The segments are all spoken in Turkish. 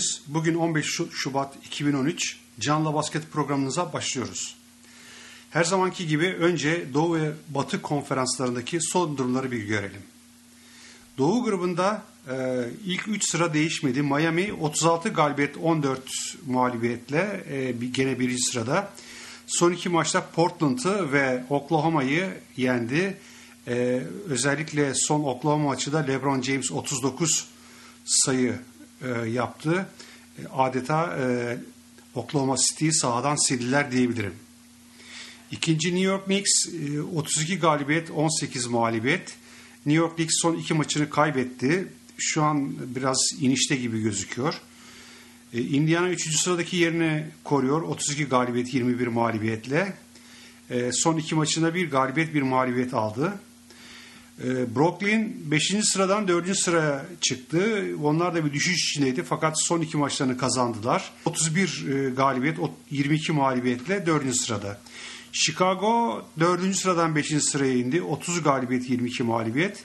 geldiniz. Bugün 15 Şu- Şubat 2013 Canla Basket programımıza başlıyoruz. Her zamanki gibi önce Doğu ve Batı konferanslarındaki son durumları bir görelim. Doğu grubunda e, ilk 3 sıra değişmedi. Miami 36 galibiyet 14 mağlubiyetle e, gene birinci sırada. Son iki maçta Portland'ı ve Oklahoma'yı yendi. E, özellikle son Oklahoma maçı da LeBron James 39 sayı e, yaptı. E, adeta e, Oklahoma City'yi sahadan sildiler diyebilirim. İkinci New York Knicks e, 32 galibiyet 18 mağlubiyet. New York Knicks son iki maçını kaybetti. Şu an biraz inişte gibi gözüküyor. E, Indiana 3. sıradaki yerini koruyor. 32 galibiyet 21 mağlubiyetle. E, Son iki maçında bir galibiyet bir mağlubiyet aldı. E, Brooklyn 5. sıradan 4. sıraya çıktı. Onlar da bir düşüş içindeydi fakat son iki maçlarını kazandılar. 31 e, galibiyet, o- 22 mağlubiyetle 4. sırada. Chicago 4. sıradan 5. sıraya indi. 30 galibiyet, 22 mağlubiyet.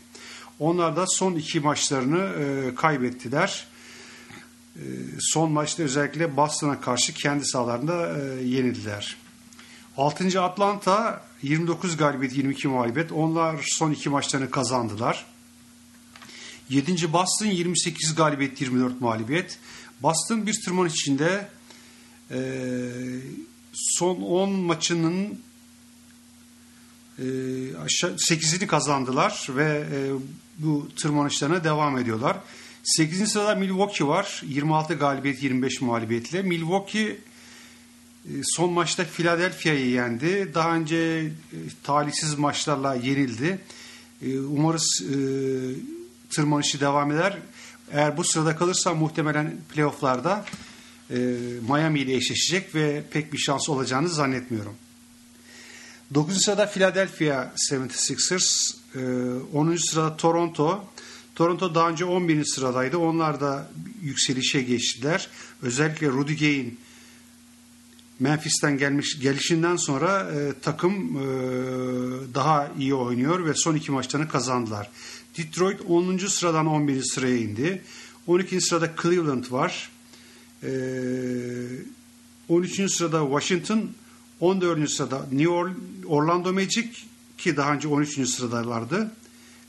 Onlar da son iki maçlarını e, kaybettiler. E, son maçta özellikle Boston'a karşı kendi sahalarında yenildiler. 6. Atlanta 29 galibiyet 22 mağlubiyet. Onlar son iki maçlarını kazandılar. 7. Boston 28 galibiyet 24 mağlubiyet. Boston bir tırmanış içinde e, son 10 maçının e, aşağı 8'ini kazandılar ve e, bu tırmanışlarına devam ediyorlar. 8. sırada Milwaukee var. 26 galibiyet 25 mağlubiyetle. Milwaukee son maçta Philadelphia'yı yendi. Daha önce e, talihsiz maçlarla yenildi. E, Umarız e, tırmanışı devam eder. Eğer bu sırada kalırsa muhtemelen playofflarda e, Miami ile eşleşecek ve pek bir şans olacağını zannetmiyorum. 9. sırada Philadelphia 76ers, e, 10. sırada Toronto. Toronto daha önce 11. sıradaydı. Onlar da yükselişe geçtiler. Özellikle Rudy Gay'in Memphis'ten gelmiş gelişinden sonra e, takım e, daha iyi oynuyor ve son iki maçlarını kazandılar. Detroit 10. sıradan 11. sıraya indi. 12. sırada Cleveland var. E, 13. sırada Washington, 14. sırada New Orleans, Orlando Magic ki daha önce 13. sıradalardı.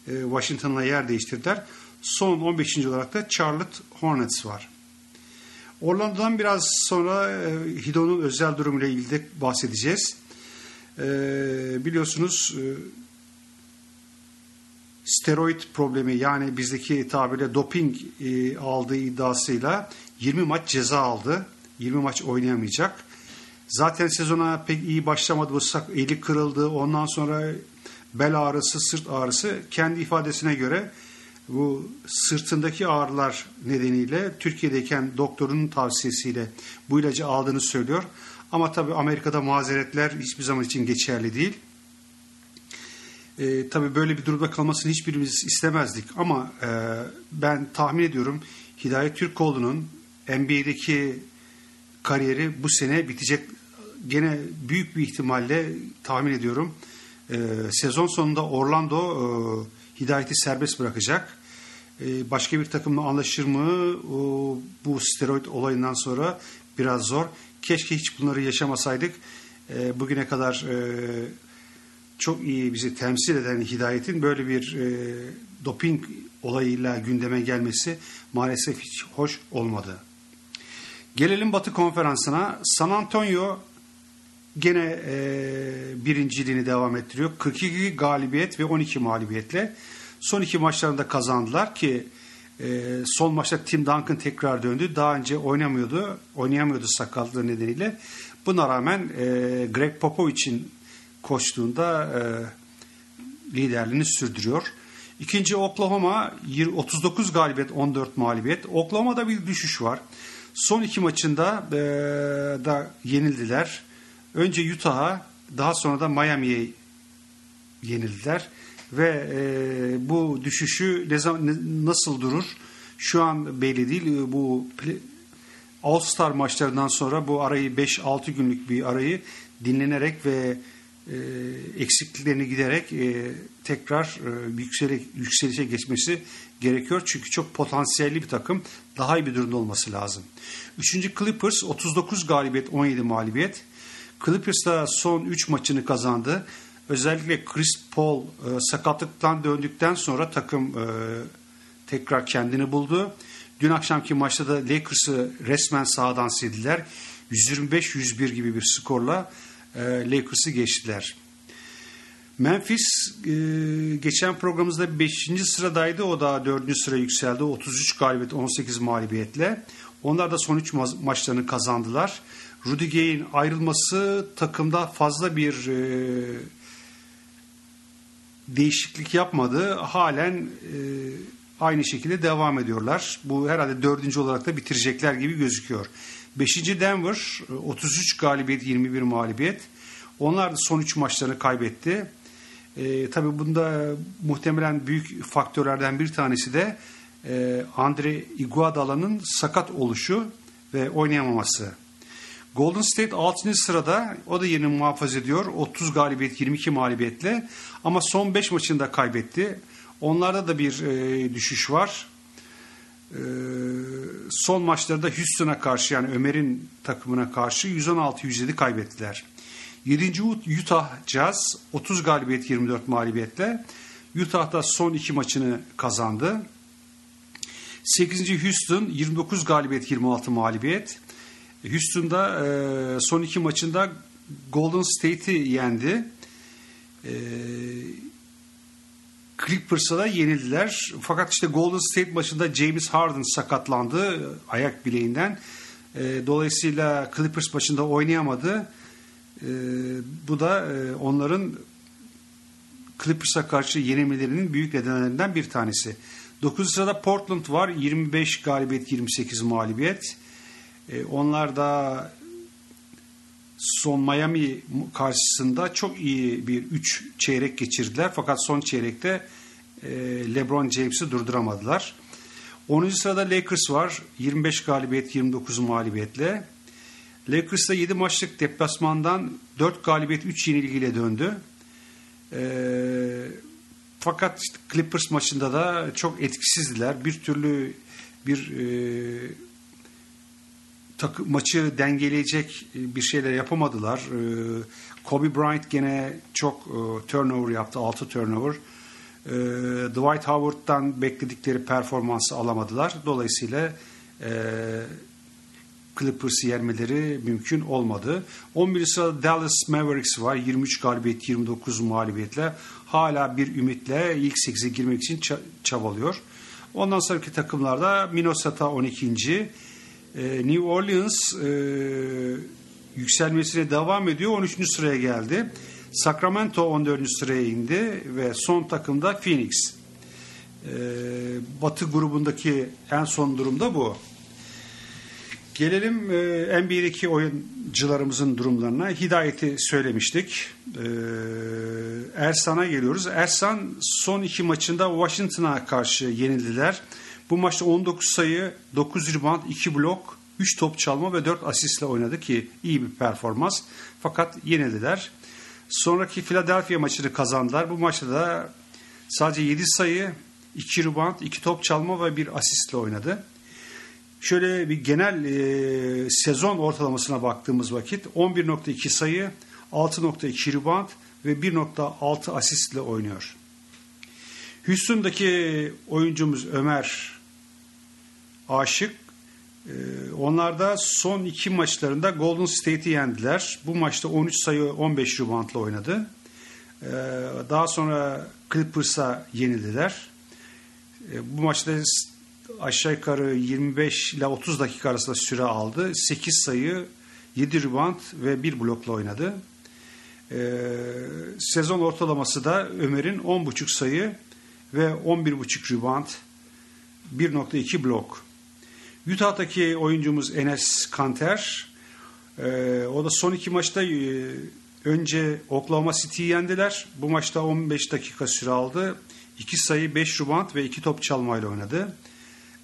E, Washington'la yer değiştirdiler. Son 15. olarak da Charlotte Hornets var. Orlando'dan biraz sonra e, Hido'nun özel durumuyla ilgili de bahsedeceğiz. E, biliyorsunuz e, steroid problemi yani bizdeki tabirle doping aldığı iddiasıyla 20 maç ceza aldı. 20 maç oynayamayacak. Zaten sezona pek iyi başlamadı. Bu sak, eli kırıldı. Ondan sonra bel ağrısı, sırt ağrısı. Kendi ifadesine göre bu sırtındaki ağrılar nedeniyle Türkiye'deyken doktorunun tavsiyesiyle bu ilacı aldığını söylüyor. Ama tabii Amerika'da mazeretler hiçbir zaman için geçerli değil. E, tabii böyle bir durumda kalmasını hiçbirimiz istemezdik ama e, ben tahmin ediyorum Hidayet Türkoğlu'nun NBA'deki kariyeri bu sene bitecek. Gene büyük bir ihtimalle tahmin ediyorum e, sezon sonunda Orlando e, Hidayet'i serbest bırakacak. E, başka bir takımla anlaşır mı bu steroid olayından sonra biraz zor. Keşke hiç bunları yaşamasaydık. E, bugüne kadar e, çok iyi bizi temsil eden Hidayet'in böyle bir e, doping olayıyla gündeme gelmesi maalesef hiç hoş olmadı. Gelelim Batı Konferansı'na. San Antonio gene e, birinciliğini devam ettiriyor. 42 galibiyet ve 12 mağlubiyetle. Son iki maçlarında kazandılar ki e, son maçta Tim Duncan tekrar döndü. Daha önce oynamıyordu. Oynayamıyordu sakatlığı nedeniyle. Buna rağmen e, Greg Popovich'in koçluğunda e, liderliğini sürdürüyor. İkinci Oklahoma 39 galibiyet 14 mağlubiyet. Oklahoma'da bir düşüş var. Son iki maçında e, da yenildiler. Önce Utah'a daha sonra da Miami'ye yenildiler. Ve e, bu düşüşü ne zaman, ne- nasıl durur şu an belli değil. E, Bu All Star maçlarından sonra bu arayı 5-6 günlük bir arayı dinlenerek ve e, eksikliklerini giderek e, tekrar e, yüksele, yükselişe geçmesi gerekiyor. Çünkü çok potansiyelli bir takım. Daha iyi bir durumda olması lazım. Üçüncü Clippers 39 galibiyet 17 mağlubiyet. Clippers da son 3 maçını kazandı. Özellikle Chris Paul e, sakatlıktan döndükten sonra takım e, tekrar kendini buldu. Dün akşamki maçta da Lakers'ı resmen sahadan sildiler. 125-101 gibi bir skorla e, Lakers'ı geçtiler. Memphis e, geçen programımızda 5. sıradaydı. O da 4. sıraya yükseldi. 33 galibiyet 18 mağlubiyetle. Onlar da son 3 ma- maçlarını kazandılar. Rudy Gay'in ayrılması takımda fazla bir e, değişiklik yapmadı. Halen e, aynı şekilde devam ediyorlar. Bu herhalde dördüncü olarak da bitirecekler gibi gözüküyor. Beşinci Denver 33 galibiyet 21 mağlubiyet. Onlar da son 3 maçlarını kaybetti. E, tabii bunda muhtemelen büyük faktörlerden bir tanesi de e, Andre Iguodala'nın sakat oluşu ve oynayamaması. Golden State 6. sırada o da yerini muhafaza ediyor. 30 galibiyet 22 mağlubiyetle ama son 5 maçında kaybetti. Onlarda da bir e, düşüş var. E, son maçlarda Houston'a karşı yani Ömer'in takımına karşı 116-107 kaybettiler. 7. Utah Jazz 30 galibiyet 24 mağlubiyetle Utah'da son iki maçını kazandı. 8. Houston 29 galibiyet 26 mağlubiyet. Houston'da e, son iki maçında Golden State'i yendi. E, Clippers'a da yenildiler. Fakat işte Golden State maçında James Harden sakatlandı ayak bileğinden. E, dolayısıyla Clippers maçında oynayamadı. E, bu da e, onların Clippers'a karşı yenilmelerinin büyük nedenlerinden bir tanesi. 9. sırada Portland var. 25 galibiyet 28 mağlubiyet. E, onlar da son Miami karşısında çok iyi bir 3 çeyrek geçirdiler. Fakat son çeyrekte e, LeBron James'i durduramadılar. 10. sırada Lakers var. 25 galibiyet 29 mağlubiyetle. Lakers da 7 maçlık deplasmandan 4 galibiyet 3 yenilgiyle döndü. E, fakat işte Clippers maçında da çok etkisizdiler. Bir türlü bir e, takı, maçı dengeleyecek bir şeyler yapamadılar. E, Kobe Bryant gene çok e, turnover yaptı. 6 turnover. E, Dwight Howard'dan bekledikleri performansı alamadılar. Dolayısıyla e, Clippers'ı yenmeleri mümkün olmadı. 11. sırada Dallas Mavericks var. 23 galibiyet 29 mağlubiyetle. Hala bir ümitle ilk 8'e girmek için çabalıyor. Ondan sonraki takımlarda Minnesota 12. New Orleans e, yükselmesine devam ediyor. 13. sıraya geldi. Sacramento 14. sıraya indi ve son takımda Phoenix. E, Batı grubundaki en son durumda bu. Gelelim e, NBA'deki oyuncularımızın durumlarına. Hidayet'i söylemiştik. E, Ersan'a geliyoruz. Ersan son iki maçında Washington'a karşı yenildiler. Bu maçta 19 sayı, 9 rebound, 2 blok, 3 top çalma ve 4 asistle oynadı ki iyi bir performans. Fakat yenildiler. Sonraki Philadelphia maçını kazandılar. Bu maçta da sadece 7 sayı, 2 rebound, 2 top çalma ve 1 asistle oynadı. Şöyle bir genel e, sezon ortalamasına baktığımız vakit 11.2 sayı, 6.2 rebound ve 1.6 asistle oynuyor. Houston'daki oyuncumuz Ömer Aşık e, onlar da son iki maçlarında Golden State'i yendiler. Bu maçta 13 sayı 15 reboundla oynadı. E, daha sonra Clippers'a yenildiler. E, bu maçta aşağı yukarı 25 ile 30 dakika arasında süre aldı. 8 sayı, 7 rebound ve 1 blokla oynadı. Sezon ortalaması da Ömer'in 10.5 sayı ve 11.5 rebound, 1.2 blok. Utah'taki oyuncumuz Enes Kanter. Ee, o da son iki maçta e, önce Oklahoma City'yi yendiler. Bu maçta 15 dakika süre aldı. 2 sayı, 5 rebound ve 2 top çalmayla oynadı.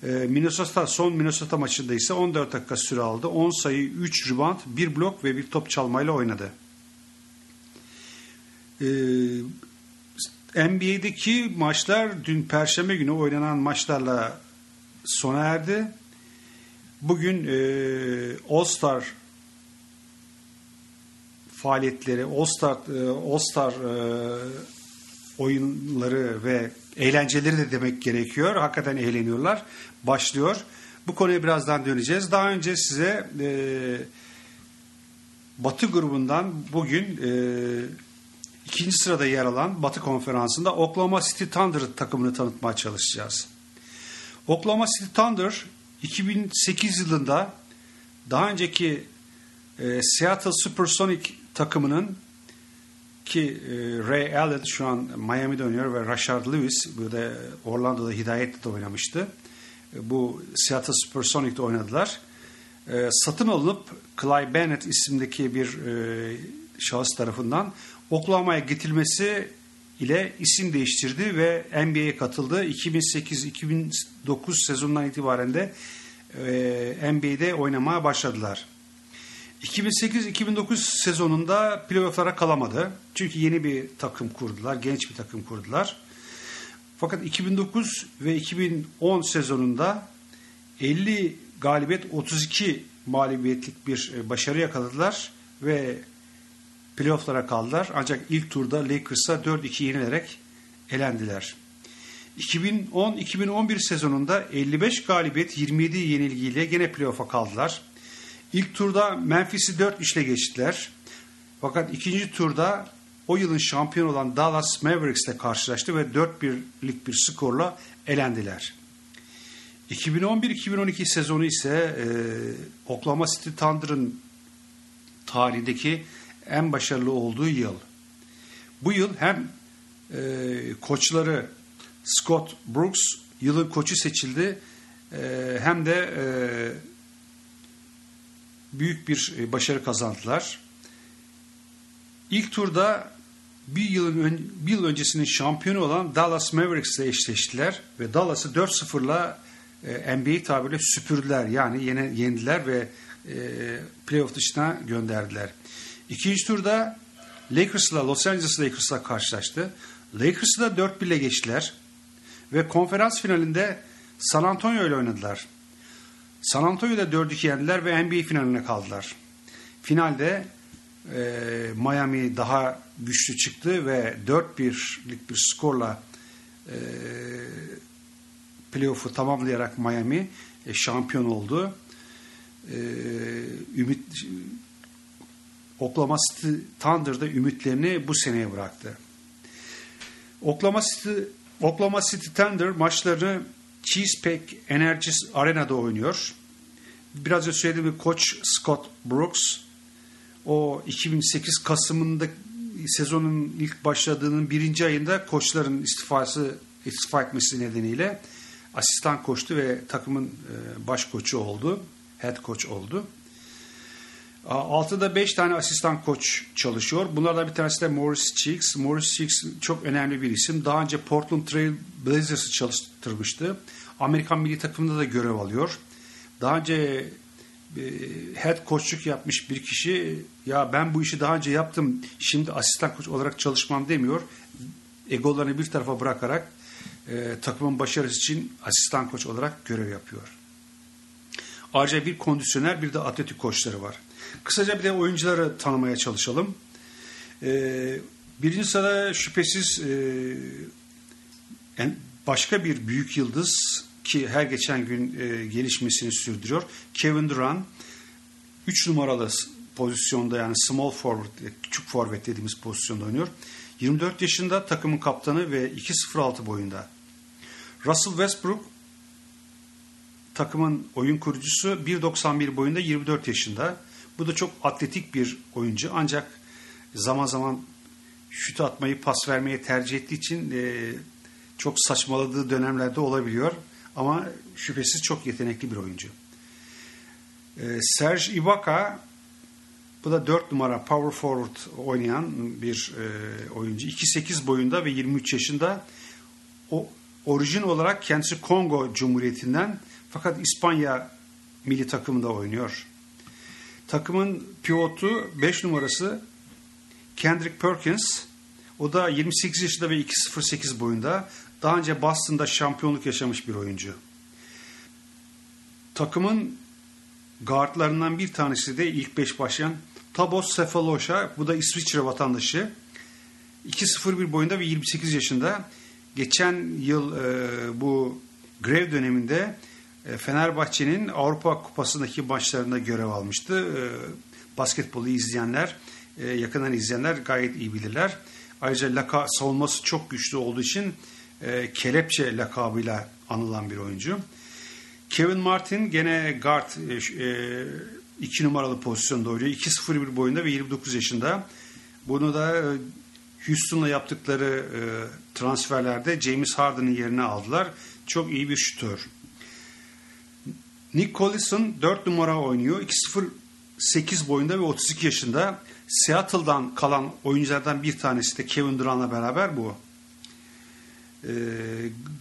Ee, Minnesota son Minnesota maçında ise 14 dakika süre aldı. 10 sayı, 3 rebound, 1 blok ve 1 top çalmayla oynadı. Ee, NBA'deki maçlar dün Perşembe günü oynanan maçlarla sona erdi. Bugün e, All Star faaliyetleri, All Star, e, All Star e, oyunları ve eğlenceleri de demek gerekiyor. Hakikaten eğleniyorlar. Başlıyor. Bu konuya birazdan döneceğiz. Daha önce size e, Batı grubundan bugün e, ikinci sırada yer alan Batı konferansında Oklahoma City Thunder takımını tanıtmaya çalışacağız. Oklahoma City Thunder 2008 yılında daha önceki e, Seattle Supersonic takımının ki e, Ray Allen şu an Miami'de oynuyor ve Rashard Lewis burada Orlando'da Hidayet'te de oynamıştı. E, bu Seattle Supersonic'te oynadılar. E, satın alınıp Clyde Bennett isimdeki bir e, şahıs tarafından Oklahoma'ya getirilmesi ile isim değiştirdi ve NBA'ye katıldı. 2008-2009 sezonundan itibaren de e, NBA'de oynamaya başladılar. 2008-2009 sezonunda playofflara kalamadı. Çünkü yeni bir takım kurdular, genç bir takım kurdular. Fakat 2009 ve 2010 sezonunda 50 galibiyet 32 mağlubiyetlik bir e, başarı yakaladılar ve playofflara kaldılar. Ancak ilk turda Lakers'a 4-2 yenilerek elendiler. 2010-2011 sezonunda 55 galibiyet 27 yenilgiyle gene playoff'a kaldılar. İlk turda Memphis'i 4 işle geçtiler. Fakat ikinci turda o yılın şampiyon olan Dallas Mavericks ile karşılaştı ve 4-1'lik bir skorla elendiler. 2011-2012 sezonu ise e, Oklahoma City Thunder'ın tarihindeki en başarılı olduğu yıl. Bu yıl hem e, koçları Scott Brooks yılın koçu seçildi e, hem de e, büyük bir başarı kazandılar. İlk turda bir yılın bir yıl öncesinin şampiyonu olan Dallas Mavericks ile eşleştiler ve Dallas'ı 4-0'la e, NBA tabiriyle süpürdüler. Yani yeni, yendiler ve e, playoff dışına gönderdiler. İkinci turda Lakers'la Los Angeles Lakers'la karşılaştı. Lakers'ı da 4-1 ile geçtiler ve konferans finalinde San Antonio ile oynadılar. San Antonio'da 4-2 yendiler ve NBA finaline kaldılar. Finalde e, Miami daha güçlü çıktı ve 4-1'lik bir skorla e, playoff'u tamamlayarak Miami e, şampiyon oldu. E, ümit Oklahoma City Thunder'da ümitlerini bu seneye bıraktı. Oklahoma City, Oklahoma City Thunder maçlarını Chesapeake Energy Arena'da oynuyor. Biraz önce söylediğim koç Scott Brooks o 2008 Kasım'ında sezonun ilk başladığının birinci ayında koçların istifası istifa etmesi nedeniyle asistan koçtu ve takımın e, baş koçu oldu. Head coach oldu. Altıda beş tane asistan koç çalışıyor. Bunlardan bir tanesi de Morris Cheeks. Morris Cheeks çok önemli bir isim. Daha önce Portland Trail Blazers'ı çalıştırmıştı. Amerikan milli takımında da görev alıyor. Daha önce e, head coachluk yapmış bir kişi ya ben bu işi daha önce yaptım şimdi asistan koç olarak çalışmam demiyor. Egolarını bir tarafa bırakarak e, takımın başarısı için asistan koç olarak görev yapıyor. Ayrıca bir kondisyoner bir de atletik koçları var. Kısaca bir de oyuncuları tanımaya çalışalım. Ee, birinci sırada şüphesiz e, başka bir büyük yıldız ki her geçen gün e, gelişmesini sürdürüyor. Kevin Durant 3 numaralı pozisyonda yani small forward, küçük forvet dediğimiz pozisyonda oynuyor. 24 yaşında takımın kaptanı ve 2.06 boyunda. Russell Westbrook takımın oyun kurucusu 1.91 boyunda 24 yaşında. Bu da çok atletik bir oyuncu ancak zaman zaman şut atmayı pas vermeye tercih ettiği için e, çok saçmaladığı dönemlerde olabiliyor. Ama şüphesiz çok yetenekli bir oyuncu. E, Serge Ibaka bu da 4 numara power forward oynayan bir e, oyuncu. 2.8 boyunda ve 23 yaşında. O orijin olarak kendisi Kongo Cumhuriyeti'nden fakat İspanya milli takımında oynuyor. Takımın pivotu 5 numarası Kendrick Perkins. O da 28 yaşında ve 2.08 boyunda. Daha önce Boston'da şampiyonluk yaşamış bir oyuncu. Takımın guardlarından bir tanesi de ilk beş başlayan Tabos Sefalosha. Bu da İsviçre vatandaşı. 2.01 boyunda ve 28 yaşında. Geçen yıl e, bu grev döneminde Fenerbahçe'nin Avrupa Kupası'ndaki maçlarında görev almıştı. E, basketbolu izleyenler, e, yakından izleyenler gayet iyi bilirler. Ayrıca laka, savunması çok güçlü olduğu için e, kelepçe lakabıyla anılan bir oyuncu. Kevin Martin gene guard 2 e, numaralı pozisyonda oynuyor. 2.01 boyunda ve 29 yaşında. Bunu da Houston'la yaptıkları transferlerde James Harden'ın yerine aldılar. Çok iyi bir şutör. Nick Collison 4 numara oynuyor. 2.08 boyunda ve 32 yaşında. Seattle'dan kalan oyunculardan bir tanesi de Kevin Durant'la beraber bu. E,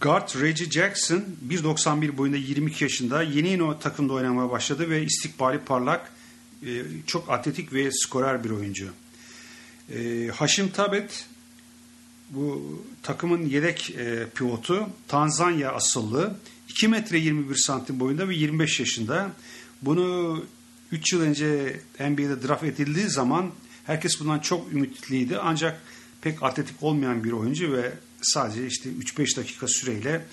guard Reggie Jackson 1.91 boyunda 22 yaşında yeni yeni takımda oynamaya başladı ve istikbali parlak e, çok atletik ve skorer bir oyuncu. E, Haşim Tabet bu takımın yedek e, pivotu Tanzanya asıllı 2 metre 21 santim boyunda ve 25 yaşında. Bunu 3 yıl önce NBA'de draft edildiği zaman herkes bundan çok ümitliydi. Ancak pek atletik olmayan bir oyuncu ve sadece işte 3-5 dakika süreyle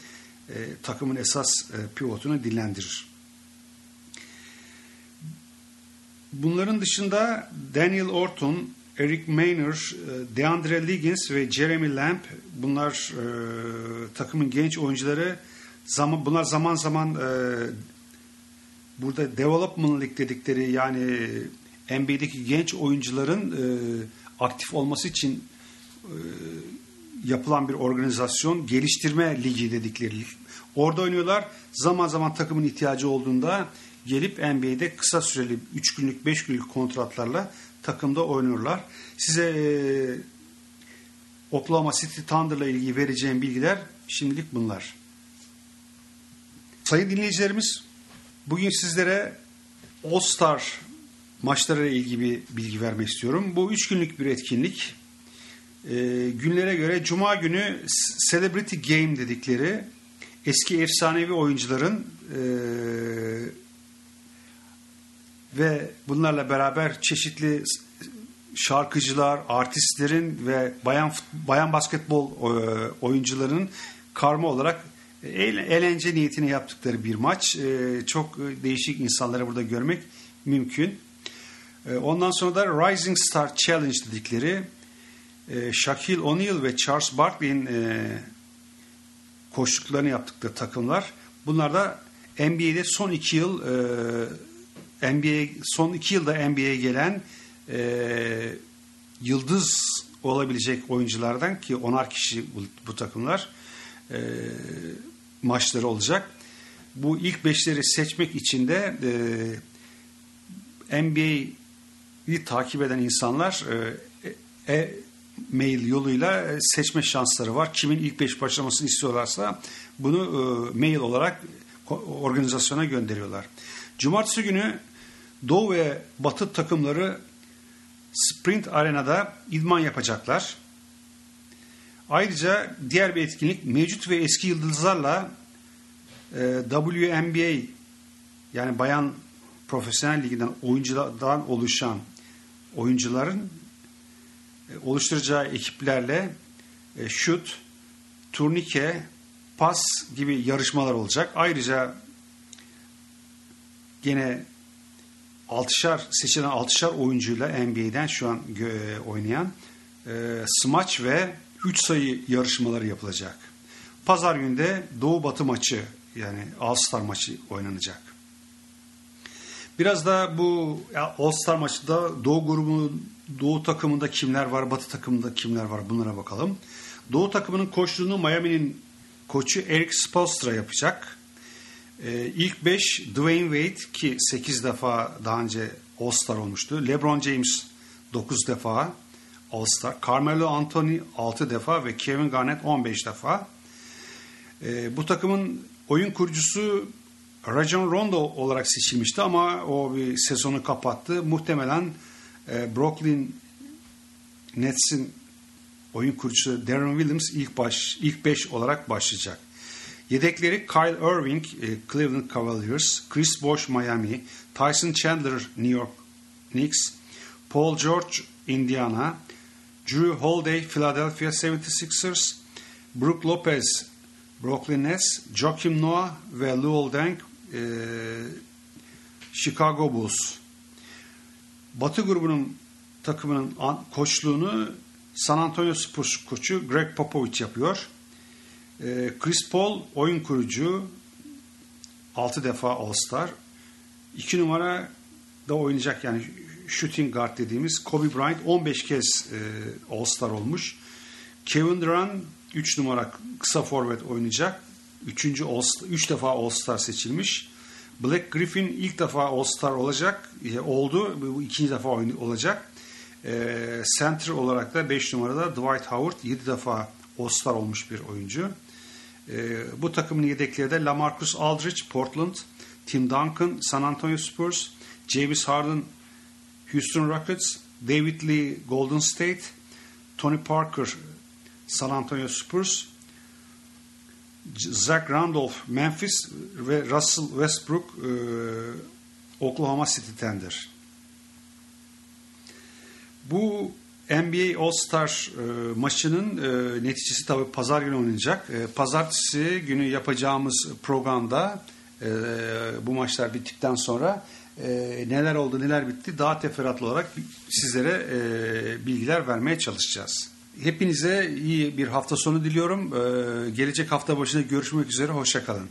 e, takımın esas e, pivotunu dinlendirir. Bunların dışında Daniel Orton, Eric Maynor, e, DeAndre Liggins ve Jeremy Lamb bunlar e, takımın genç oyuncuları. Zaman bunlar zaman zaman e, burada development league dedikleri yani NBA'deki genç oyuncuların e, aktif olması için e, yapılan bir organizasyon geliştirme ligi dedikleri. Orada oynuyorlar. Zaman zaman takımın ihtiyacı olduğunda gelip NBA'de kısa süreli 3 günlük 5 günlük kontratlarla takımda oynuyorlar. Size e, Oklahoma City Thunder'la ilgili vereceğim bilgiler şimdilik bunlar. Sayın dinleyicilerimiz bugün sizlere All Star maçlarıyla ilgili bir bilgi vermek istiyorum. Bu üç günlük bir etkinlik. E, günlere göre Cuma günü Celebrity Game dedikleri eski efsanevi oyuncuların e, ve bunlarla beraber çeşitli şarkıcılar, artistlerin ve bayan bayan basketbol e, oyuncularının karma olarak eğlence niyetine yaptıkları bir maç. E, çok değişik insanları burada görmek mümkün. E, ondan sonra da Rising Star Challenge dedikleri Shaquille O'Neal ve Charles Barkley'in koştuklarını yaptıkları takımlar. Bunlar da NBA'de son iki yıl NBA son iki yılda NBA'ye gelen e, yıldız olabilecek oyunculardan ki onar kişi bu, bu takımlar e, maçları olacak. Bu ilk beşleri seçmek için de e, NBA'yi takip eden insanlar e, e, mail yoluyla e, seçme şansları var. Kimin ilk beş başlamasını istiyorlarsa bunu e, mail olarak organizasyona gönderiyorlar. Cumartesi günü Doğu ve Batı takımları Sprint Arena'da idman yapacaklar. Ayrıca diğer bir etkinlik mevcut ve eski yıldızlarla e, WNBA yani bayan profesyonel liginden oyunculardan oluşan oyuncuların e, oluşturacağı ekiplerle e, şut, turnike, pas gibi yarışmalar olacak. Ayrıca gene altışar seçilen altışar oyuncuyla NBA'den şu an e, oynayan e, smaç ve 3 sayı yarışmaları yapılacak. Pazar günde Doğu Batı maçı yani All Star maçı oynanacak. Biraz da bu All Star maçında Doğu grubu Doğu takımında kimler var, Batı takımında kimler var bunlara bakalım. Doğu takımının koçluğunu Miami'nin koçu Eric Spoelstra yapacak. Ee, ilk 5 Dwayne Wade ki 8 defa daha önce All-Star olmuştu. LeBron James 9 defa All-Star. Carmelo Anthony 6 defa ve Kevin Garnett 15 defa. Ee, bu takımın oyun kurucusu Rajon Rondo olarak seçilmişti ama o bir sezonu kapattı. Muhtemelen e, Brooklyn Nets'in oyun kurucusu Darren Williams ilk baş ilk 5 olarak başlayacak. Yedekleri Kyle Irving, e, Cleveland Cavaliers, Chris Bosh, Miami, Tyson Chandler, New York Knicks, Paul George, Indiana, Drew Holiday, Philadelphia 76ers, Brook Lopez, Brooklyn Nets, Joakim Noah ve Luol Deng, e, Chicago Bulls. Batı grubunun takımının koçluğunu San Antonio Spurs koçu Greg Popovich yapıyor. Ee, Chris Paul oyun kurucu 6 defa All-Star. 2 numara da oynayacak yani shooting guard dediğimiz Kobe Bryant 15 kez e, All-Star olmuş. Kevin Durant 3 numara kısa forvet oynayacak. 3. 3 defa All-Star seçilmiş. Black Griffin ilk defa All-Star olacak. E, oldu. Bu ikinci defa olacak. E, center olarak da 5 numarada Dwight Howard 7 defa All-Star olmuş bir oyuncu. E, bu takımın yedekleri de LaMarcus Aldridge, Portland, Tim Duncan, San Antonio Spurs, James Harden, Houston Rockets, David Lee, Golden State, Tony Parker, San Antonio Spurs, Zach Randolph, Memphis ve Russell Westbrook, e, Oklahoma City Thunder. Bu NBA All-Star e, maçının e, neticesi tabi pazar günü oynanacak. E, pazartesi günü yapacağımız programda e, bu maçlar bittikten sonra e, neler oldu neler bitti daha teferruatlı olarak sizlere e, bilgiler vermeye çalışacağız. Hepinize iyi bir hafta sonu diliyorum. E, gelecek hafta başında görüşmek üzere. Hoşçakalın.